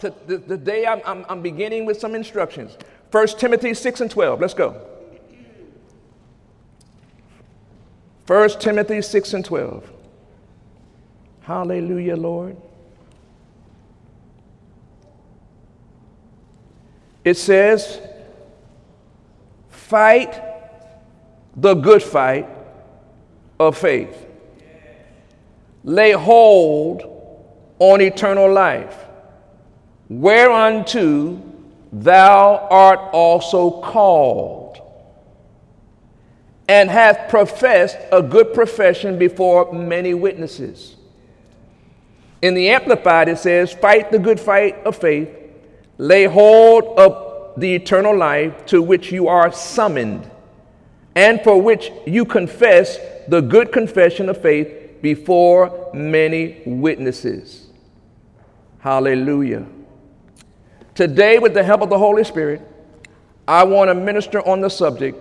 The, the day I'm, I'm, I'm beginning with some instructions. 1 Timothy 6 and 12. Let's go. 1 Timothy 6 and 12. Hallelujah, Lord. It says, fight the good fight of faith. Lay hold on eternal life, whereunto thou art also called, and hath professed a good profession before many witnesses. In the Amplified, it says, Fight the good fight of faith, lay hold of the eternal life to which you are summoned, and for which you confess the good confession of faith before many witnesses. Hallelujah. Today, with the help of the Holy Spirit, I want to minister on the subject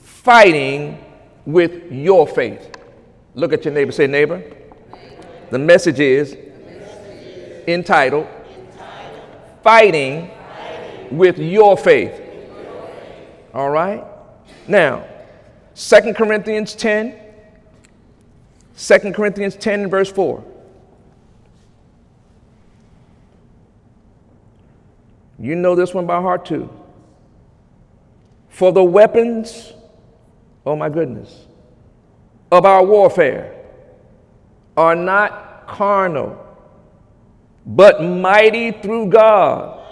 fighting with your faith. Look at your neighbor, say, neighbor. The message is entitled Fighting with Your Faith. All right? Now, 2 Corinthians 10, 2 Corinthians 10 verse 4. You know this one by heart too. For the weapons, oh my goodness, of our warfare are not carnal, but mighty through God.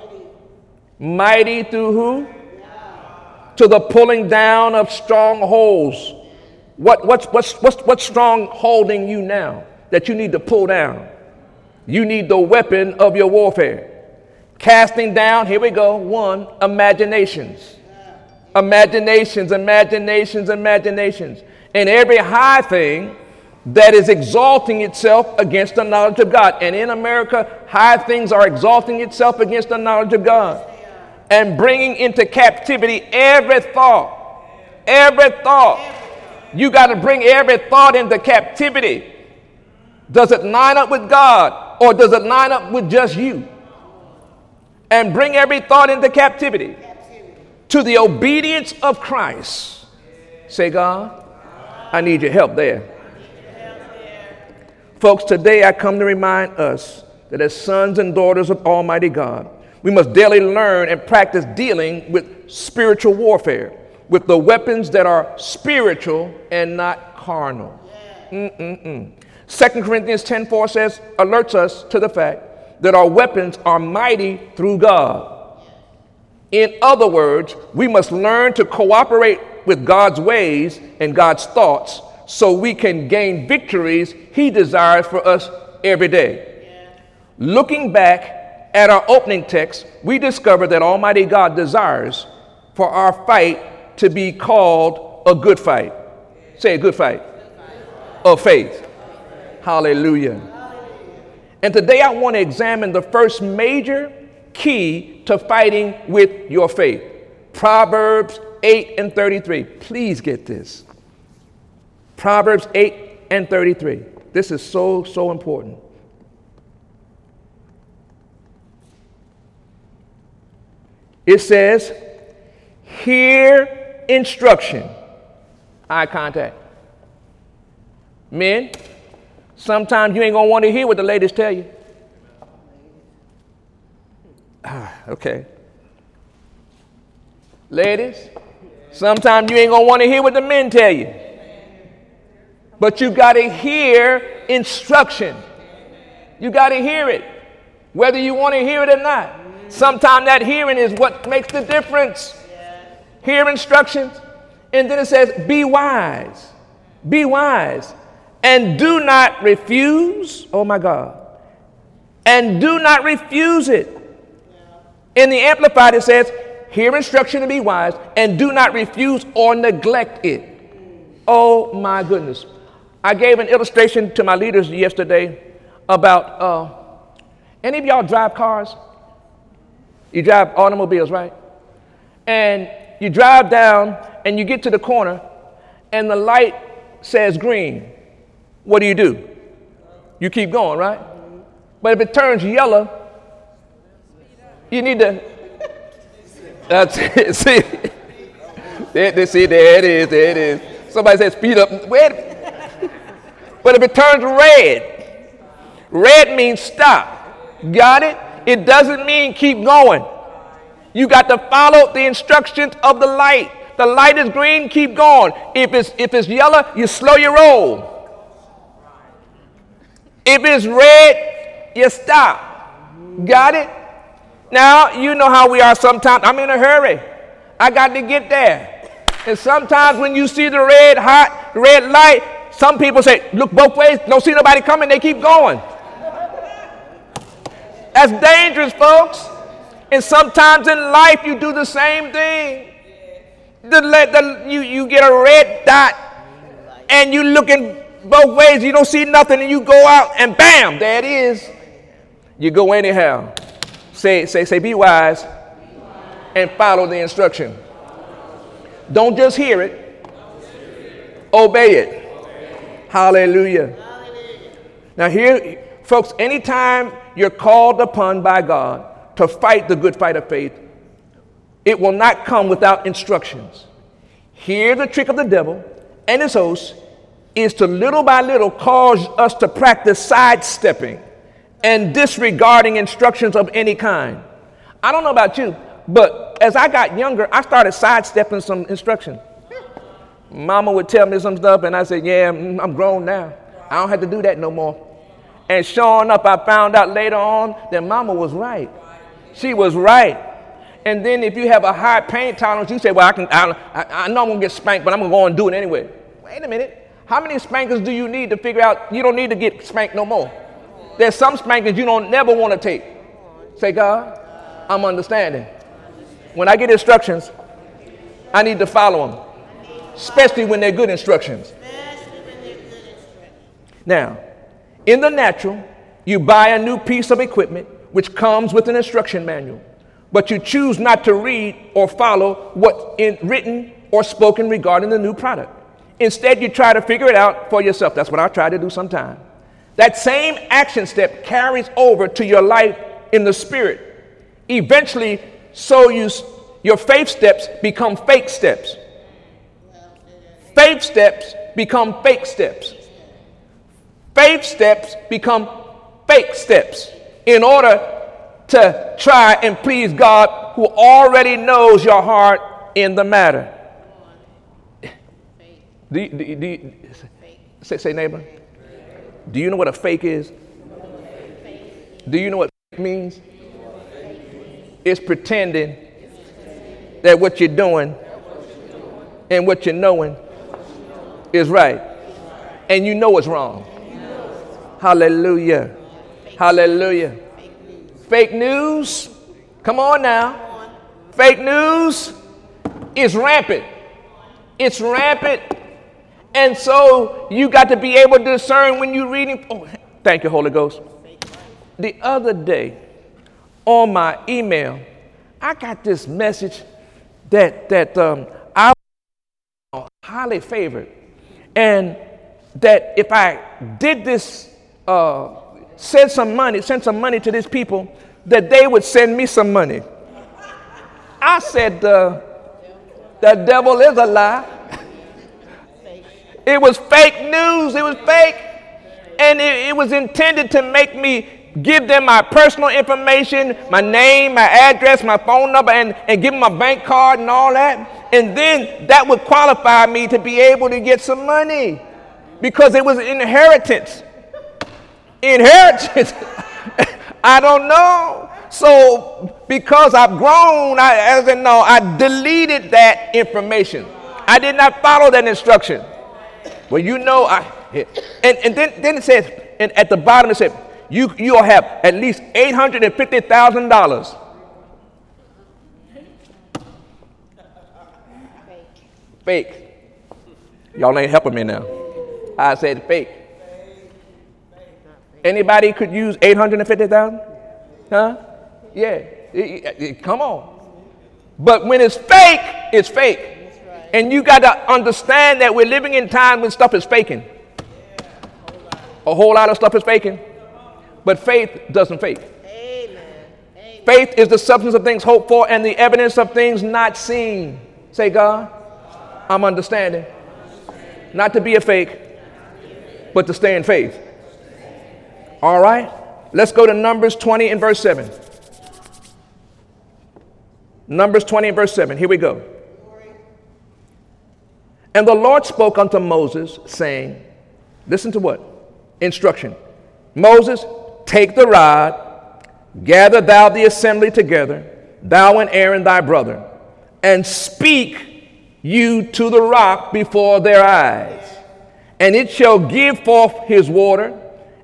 Mighty through who? To the pulling down of strongholds. What, what's, what's, what's, what's strong holding you now that you need to pull down? You need the weapon of your warfare. Casting down, here we go, one, imaginations. Imaginations, imaginations, imaginations. And every high thing that is exalting itself against the knowledge of God. And in America, high things are exalting itself against the knowledge of God and bringing into captivity every thought. Every thought. You got to bring every thought into captivity. Does it line up with God or does it line up with just you? And bring every thought into captivity to the obedience of Christ. Say, God, I need your help there. Folks, today I come to remind us that as sons and daughters of Almighty God, we must daily learn and practice dealing with spiritual warfare, with the weapons that are spiritual and not carnal. Mm-mm-mm. 2 Corinthians 10:4 says, alerts us to the fact that our weapons are mighty through God. In other words, we must learn to cooperate with God's ways and God's thoughts so we can gain victories He desires for us every day. Looking back at our opening text, we discover that Almighty God desires for our fight to be called a good fight. Say a good fight of faith. Hallelujah. And today I want to examine the first major key to fighting with your faith Proverbs 8 and 33. Please get this. Proverbs 8 and 33. This is so, so important. It says, Hear instruction. Eye contact. Men, Sometimes you ain't gonna want to hear what the ladies tell you. Ah, okay. Ladies, sometimes you ain't gonna want to hear what the men tell you. But you gotta hear instruction. You gotta hear it, whether you want to hear it or not. Sometimes that hearing is what makes the difference. Hear instructions, and then it says, be wise. Be wise and do not refuse. Oh my God. And do not refuse it. In the Amplified, it says, Hear instruction and be wise, and do not refuse or neglect it. Oh my goodness. I gave an illustration to my leaders yesterday about uh, any of y'all drive cars? You drive automobiles, right? And you drive down and you get to the corner, and the light says green what do you do? You keep going, right? But if it turns yellow, You need to. That's it. See, there, see, there it is. There it is. Somebody said speed up. Wait. But if it turns red, red means stop. Got it? It doesn't mean keep going. You got to follow the instructions of the light. The light is green, keep going. If it's if it's yellow, you slow your roll. If it's red, you stop. Got it? Now, you know how we are sometimes. I'm in a hurry. I got to get there. And sometimes when you see the red hot, red light, some people say, look both ways, don't see nobody coming, they keep going. That's dangerous, folks. And sometimes in life you do the same thing. The, the, you, you get a red dot and you looking both ways, you don't see nothing, and you go out and bam, there it is. You go anyhow. Say, say, say, be wise and follow the instruction. Don't just hear it, obey it. Hallelujah. Now, here, folks, anytime you're called upon by God to fight the good fight of faith, it will not come without instructions. Hear the trick of the devil and his hosts is to little by little cause us to practice sidestepping and disregarding instructions of any kind. I don't know about you, but as I got younger, I started sidestepping some instruction. Mama would tell me some stuff, and I said, Yeah, mm, I'm grown now. I don't have to do that no more. And showing up, I found out later on that Mama was right. She was right. And then if you have a high pain tolerance, you say, Well, I, can, I, I know I'm going to get spanked, but I'm going to go and do it anyway. Wait a minute. How many spankers do you need to figure out you don't need to get spanked no more? There's some spankings you don't never want to take. Say, God, I'm understanding. When I get instructions, I need to follow them, especially when they're good instructions. Now, in the natural, you buy a new piece of equipment which comes with an instruction manual, but you choose not to read or follow what is written or spoken regarding the new product. Instead, you try to figure it out for yourself. That's what I try to do sometimes. That same action step carries over to your life in the spirit. Eventually, so you, your faith steps become fake steps. Faith steps become fake steps. Faith steps become fake steps in order to try and please God who already knows your heart in the matter. Do, do, do, say, say, neighbor. Do you know what a fake is? Do you know what fake means? It's pretending that what you're doing and what you're knowing is right. And you know it's wrong. Hallelujah. Hallelujah. Fake news. Come on now. Fake news is rampant. It's rampant and so you got to be able to discern when you're reading. Oh, thank you, Holy Ghost. The other day on my email, I got this message that, that um, I was highly favored. And that if I did this, uh, send some money, send some money to these people, that they would send me some money. I said, uh, the devil is a lie. It was fake news. It was fake. And it, it was intended to make me give them my personal information, my name, my address, my phone number, and, and give them my bank card and all that. And then that would qualify me to be able to get some money because it was inheritance. Inheritance. I don't know. So because I've grown, I, as I know, I deleted that information. I did not follow that instruction. Well, you know, I, and, and then, then it says, and at the bottom it said, you, you'll have at least $850,000. Fake. Y'all ain't helping me now. I said fake. Anybody could use 850,000? Huh? Yeah. It, it, come on. But when it's fake, it's fake. And you got to understand that we're living in time when stuff is faking. A whole lot of stuff is faking. But faith doesn't fake. Faith is the substance of things hoped for and the evidence of things not seen. Say, God, I'm understanding. Not to be a fake, but to stay in faith. All right? Let's go to Numbers 20 and verse 7. Numbers 20 and verse 7. Here we go. And the Lord spoke unto Moses, saying, Listen to what? Instruction. Moses, take the rod, gather thou the assembly together, thou and Aaron thy brother, and speak you to the rock before their eyes. And it shall give forth his water,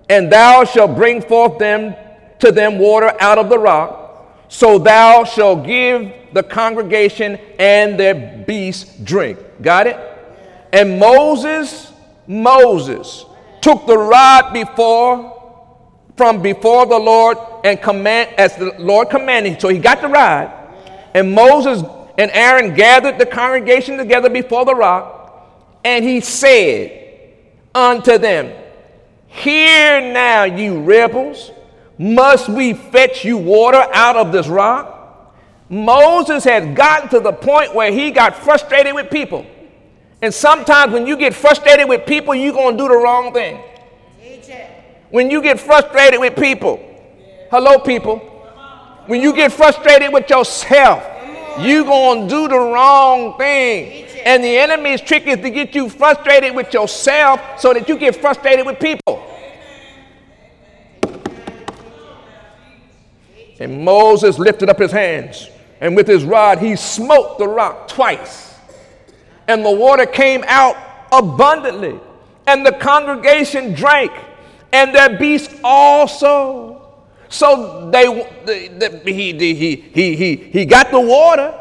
and thou shalt bring forth them to them water out of the rock. So thou shalt give the congregation and their beasts drink. Got it? And Moses, Moses took the rod before from before the Lord and command as the Lord commanded. So he got the rod, and Moses and Aaron gathered the congregation together before the rock, and he said unto them, Hear now, you rebels, must we fetch you water out of this rock? Moses had gotten to the point where he got frustrated with people. And sometimes when you get frustrated with people, you're going to do the wrong thing. When you get frustrated with people, hello, people. When you get frustrated with yourself, you're going to do the wrong thing. And the enemy's trick is to get you frustrated with yourself so that you get frustrated with people. And Moses lifted up his hands, and with his rod he smote the rock twice and the water came out abundantly, and the congregation drank, and their beasts also. So they, the, the, he, he, he, he, he got the water,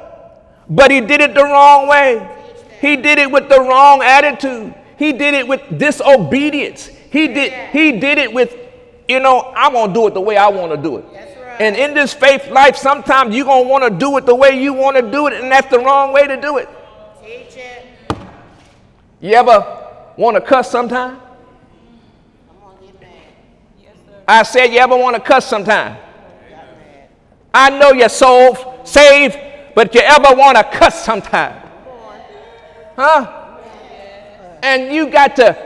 but he did it the wrong way. He did it with the wrong attitude. He did it with disobedience. He did, he did it with, you know, I'm going to do it the way I want to do it. And in this faith life, sometimes you're going to want to do it the way you want to do it, and that's the wrong way to do it. You ever want to cuss sometime? I said, you ever want to cuss sometime? I know you're soul saved, but you ever want to cuss sometime? Huh? And you got to,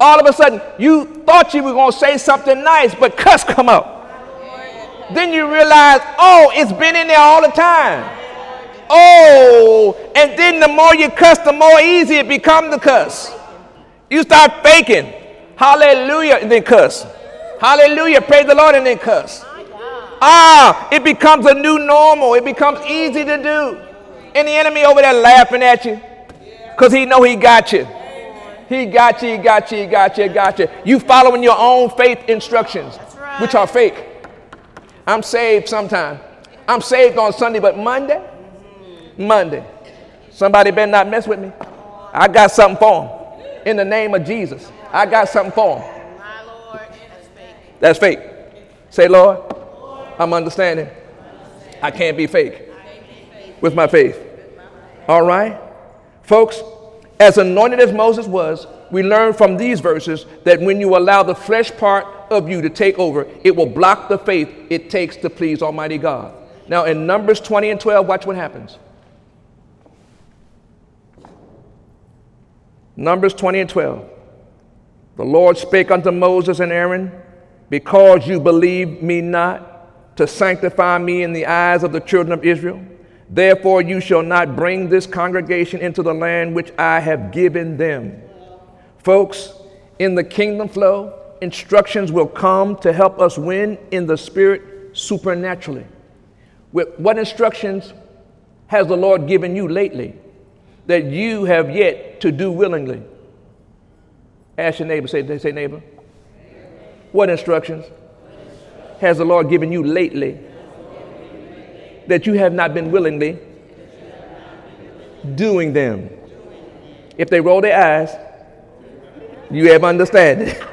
all of a sudden, you thought you were going to say something nice, but cuss come out. Then you realize, oh, it's been in there all the time. Oh, and then the more you cuss, the more easy it becomes to cuss. You start faking. Hallelujah, and then cuss. Hallelujah, praise the Lord, and then cuss. Ah, it becomes a new normal. It becomes easy to do. And the enemy over there laughing at you because he know he got you. He got you, he got you, he got you, he got you. You following your own faith instructions, which are fake. I'm saved sometime. I'm saved on Sunday, but Monday, Monday. Somebody better not mess with me. I got something for him. In the name of Jesus, I got something for him. That's fake. Say, Lord, I'm understanding. I can't be fake with my faith. All right? Folks, as anointed as Moses was, we learn from these verses that when you allow the flesh part of you to take over, it will block the faith it takes to please Almighty God. Now, in Numbers 20 and 12, watch what happens. Numbers 20 and 12. The Lord spake unto Moses and Aaron, Because you believe me not to sanctify me in the eyes of the children of Israel, therefore you shall not bring this congregation into the land which I have given them. Folks, in the kingdom flow, instructions will come to help us win in the spirit supernaturally. With What instructions has the Lord given you lately? That you have yet to do willingly. Ask your neighbor, say, say neighbor. What instructions has the Lord given you lately that you have not been willingly doing them? If they roll their eyes, you have understanding.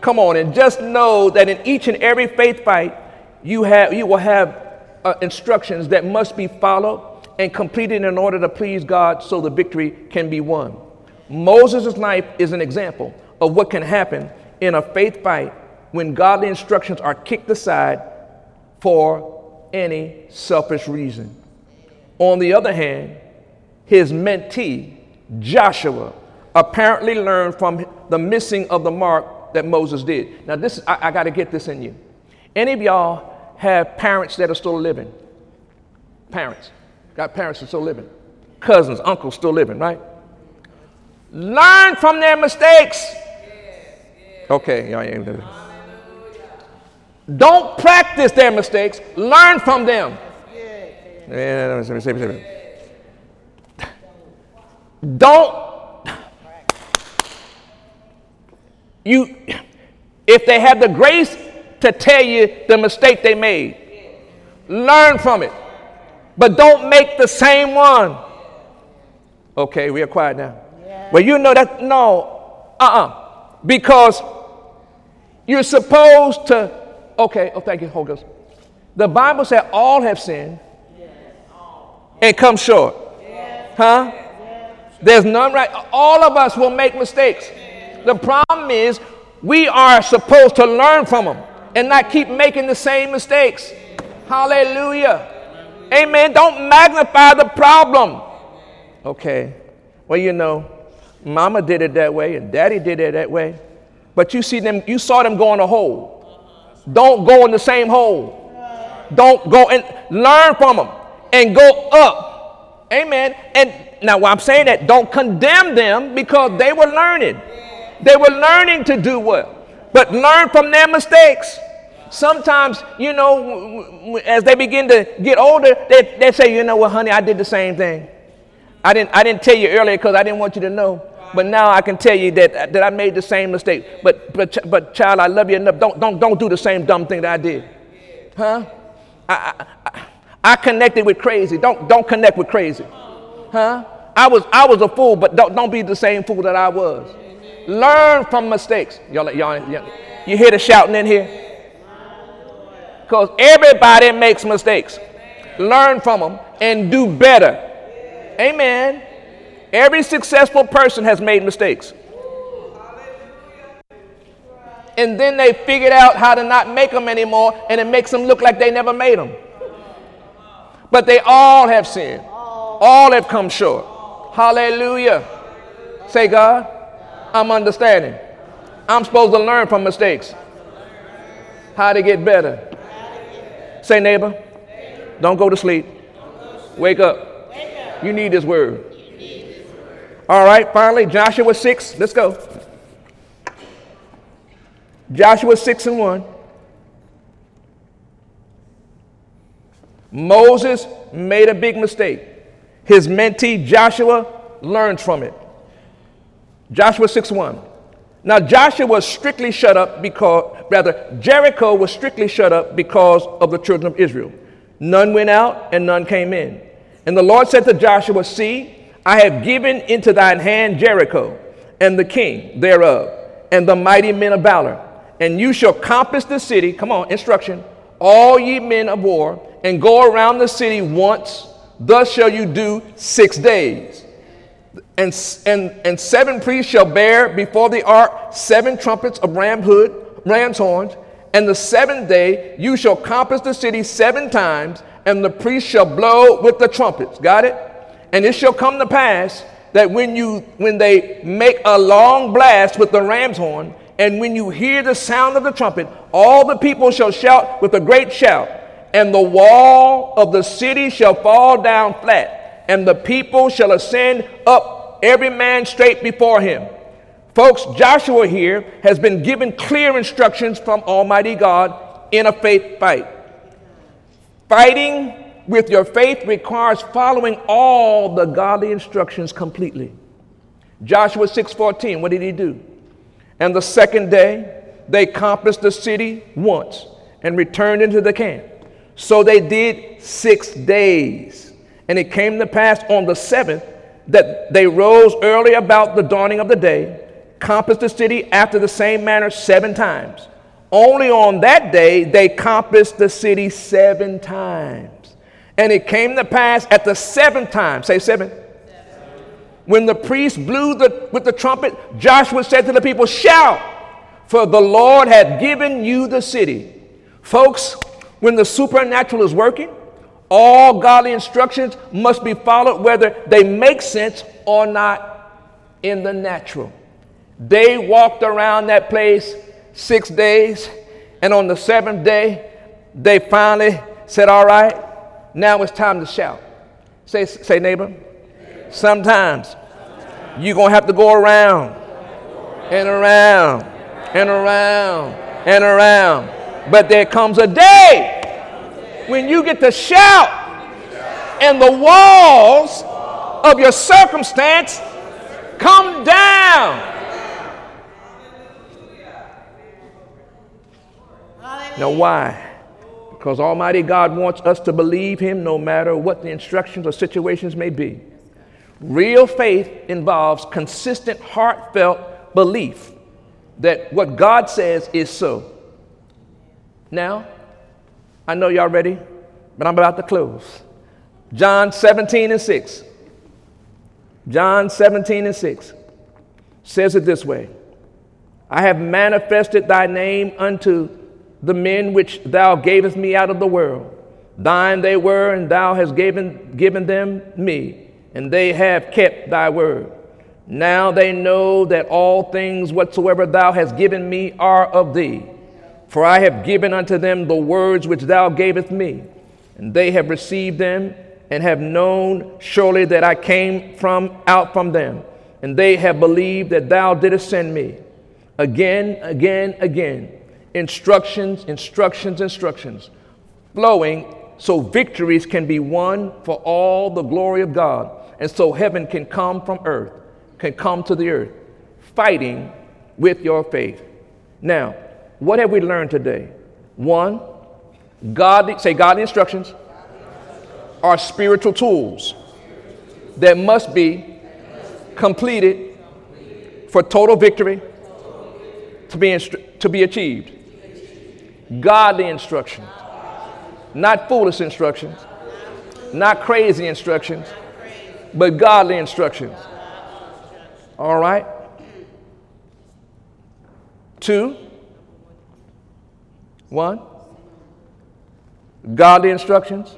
Come on, and just know that in each and every faith fight, you, have, you will have uh, instructions that must be followed and completed in order to please God so the victory can be won. Moses' life is an example of what can happen in a faith fight when godly instructions are kicked aside for any selfish reason. On the other hand, his mentee, Joshua, apparently learned from the missing of the mark that Moses did. Now, this I, I got to get this in you. Any of y'all have parents that are still living? Parents. Got parents that are still living. Cousins, uncles still living, right? Learn from their mistakes. Okay, y'all ain't Don't practice their mistakes, learn from them. Don't you if they have the grace to tell you the mistake they made, learn from it. But don't make the same one. Okay, we are quiet now. Well, you know that no, uh-uh. Because you're supposed to, okay, oh thank you, Holy Ghost. The Bible said all have sinned and come short. Huh? There's none right. All of us will make mistakes. The problem is we are supposed to learn from them and not keep making the same mistakes. Hallelujah. Amen. Don't magnify the problem. Okay. Well, you know, mama did it that way and daddy did it that way. But you see them, you saw them go in a hole. Don't go in the same hole. Don't go and learn from them and go up. Amen. And now, while I'm saying that, don't condemn them because they were learning. They were learning to do well, but learn from their mistakes. Sometimes, you know, as they begin to get older, they, they say, you know what, honey, I did the same thing. I didn't, I didn't tell you earlier because I didn't want you to know. But now I can tell you that, that I made the same mistake. But, but, but child, I love you enough. Don't, don't, don't do the same dumb thing that I did. Huh? I, I, I connected with crazy. Don't, don't connect with crazy. Huh? I was, I was a fool, but don't, don't be the same fool that I was. Learn from mistakes. Y'all, y'all, y'all you hear the shouting in here? Because everybody makes mistakes. Learn from them and do better. Amen. Every successful person has made mistakes. And then they figured out how to not make them anymore, and it makes them look like they never made them. But they all have sinned, all have come short. Hallelujah. Say, God, I'm understanding. I'm supposed to learn from mistakes. How to get better. Say, neighbor, don't go to sleep. Wake up. You need this word. All right, finally, Joshua 6. Let's go. Joshua 6 and 1. Moses made a big mistake. His mentee Joshua learned from it. Joshua 6 1. Now Joshua was strictly shut up because, rather, Jericho was strictly shut up because of the children of Israel. None went out and none came in. And the Lord said to Joshua, See, I have given into thine hand Jericho and the king thereof and the mighty men of valor. And you shall compass the city, come on, instruction, all ye men of war, and go around the city once. Thus shall you do six days. And, and, and seven priests shall bear before the ark seven trumpets of ram hood, ram's horns. And the seventh day you shall compass the city seven times, and the priest shall blow with the trumpets. Got it? And it shall come to pass that when you when they make a long blast with the ram's horn, and when you hear the sound of the trumpet, all the people shall shout with a great shout, and the wall of the city shall fall down flat, and the people shall ascend up every man straight before him. Folks, Joshua here has been given clear instructions from Almighty God in a faith fight. Fighting with your faith requires following all the godly instructions completely. Joshua 6:14, what did he do? And the second day they compassed the city once and returned into the camp. So they did 6 days. And it came to pass on the seventh that they rose early about the dawning of the day, compassed the city after the same manner seven times. Only on that day they compassed the city seven times. And it came to pass at the seventh time, say seven. When the priest blew the, with the trumpet, Joshua said to the people, Shout, for the Lord hath given you the city. Folks, when the supernatural is working, all godly instructions must be followed whether they make sense or not in the natural. They walked around that place six days, and on the seventh day, they finally said, All right, now it's time to shout. Say, say neighbor, sometimes you're going to have to go around and around and around and around. But there comes a day when you get to shout, and the walls of your circumstance come down. Now, why? Because Almighty God wants us to believe Him no matter what the instructions or situations may be. Real faith involves consistent, heartfelt belief that what God says is so. Now, I know y'all ready, but I'm about to close. John 17 and 6. John 17 and 6 says it this way I have manifested thy name unto the men which thou gavest me out of the world. Thine they were, and thou hast given, given them me and they have kept thy word. Now they know that all things whatsoever thou hast given me are of thee. For I have given unto them the words which thou gavest me, and they have received them, and have known surely that I came from out from them, and they have believed that thou didst send me. Again, again, again, instructions, instructions, instructions, flowing so victories can be won for all the glory of God and so heaven can come from earth, can come to the earth, fighting with your faith. Now, what have we learned today? One, godly, say godly instructions are spiritual tools that must be completed for total victory to be, instru- to be achieved. Godly instructions, not foolish instructions, not crazy instructions, but godly instructions. All right? Two. One. Godly instructions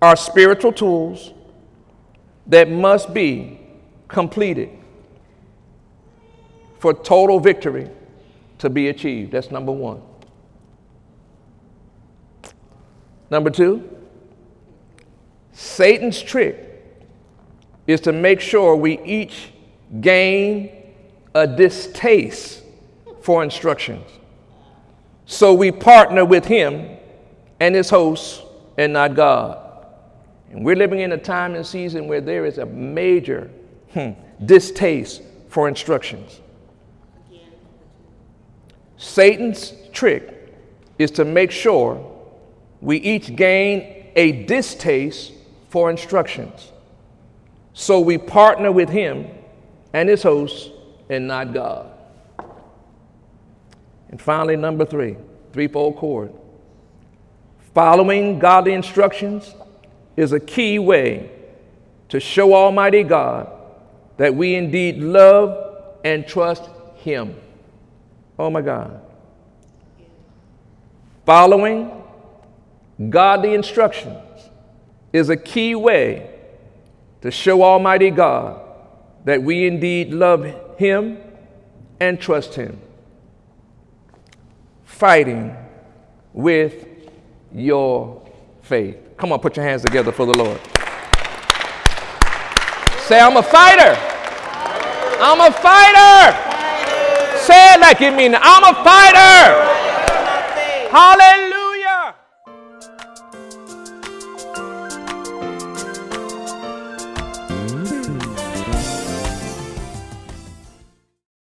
are spiritual tools that must be completed for total victory to be achieved. That's number one. Number two, Satan's trick is to make sure we each gain a distaste for instructions. So we partner with him and his hosts and not God. And we're living in a time and season where there is a major hmm, distaste for instructions. Satan's trick is to make sure we each gain a distaste for instructions. So we partner with him and his hosts and not God. And finally, number three, threefold cord. Following godly instructions is a key way to show Almighty God that we indeed love and trust Him. Oh my God. Following godly instructions is a key way to show Almighty God that we indeed love Him and trust Him. Fighting with your faith. Come on, put your hands together for the Lord. Say, I'm a fighter. I'm a fighter. Say it like you mean it. I'm a fighter. Hallelujah.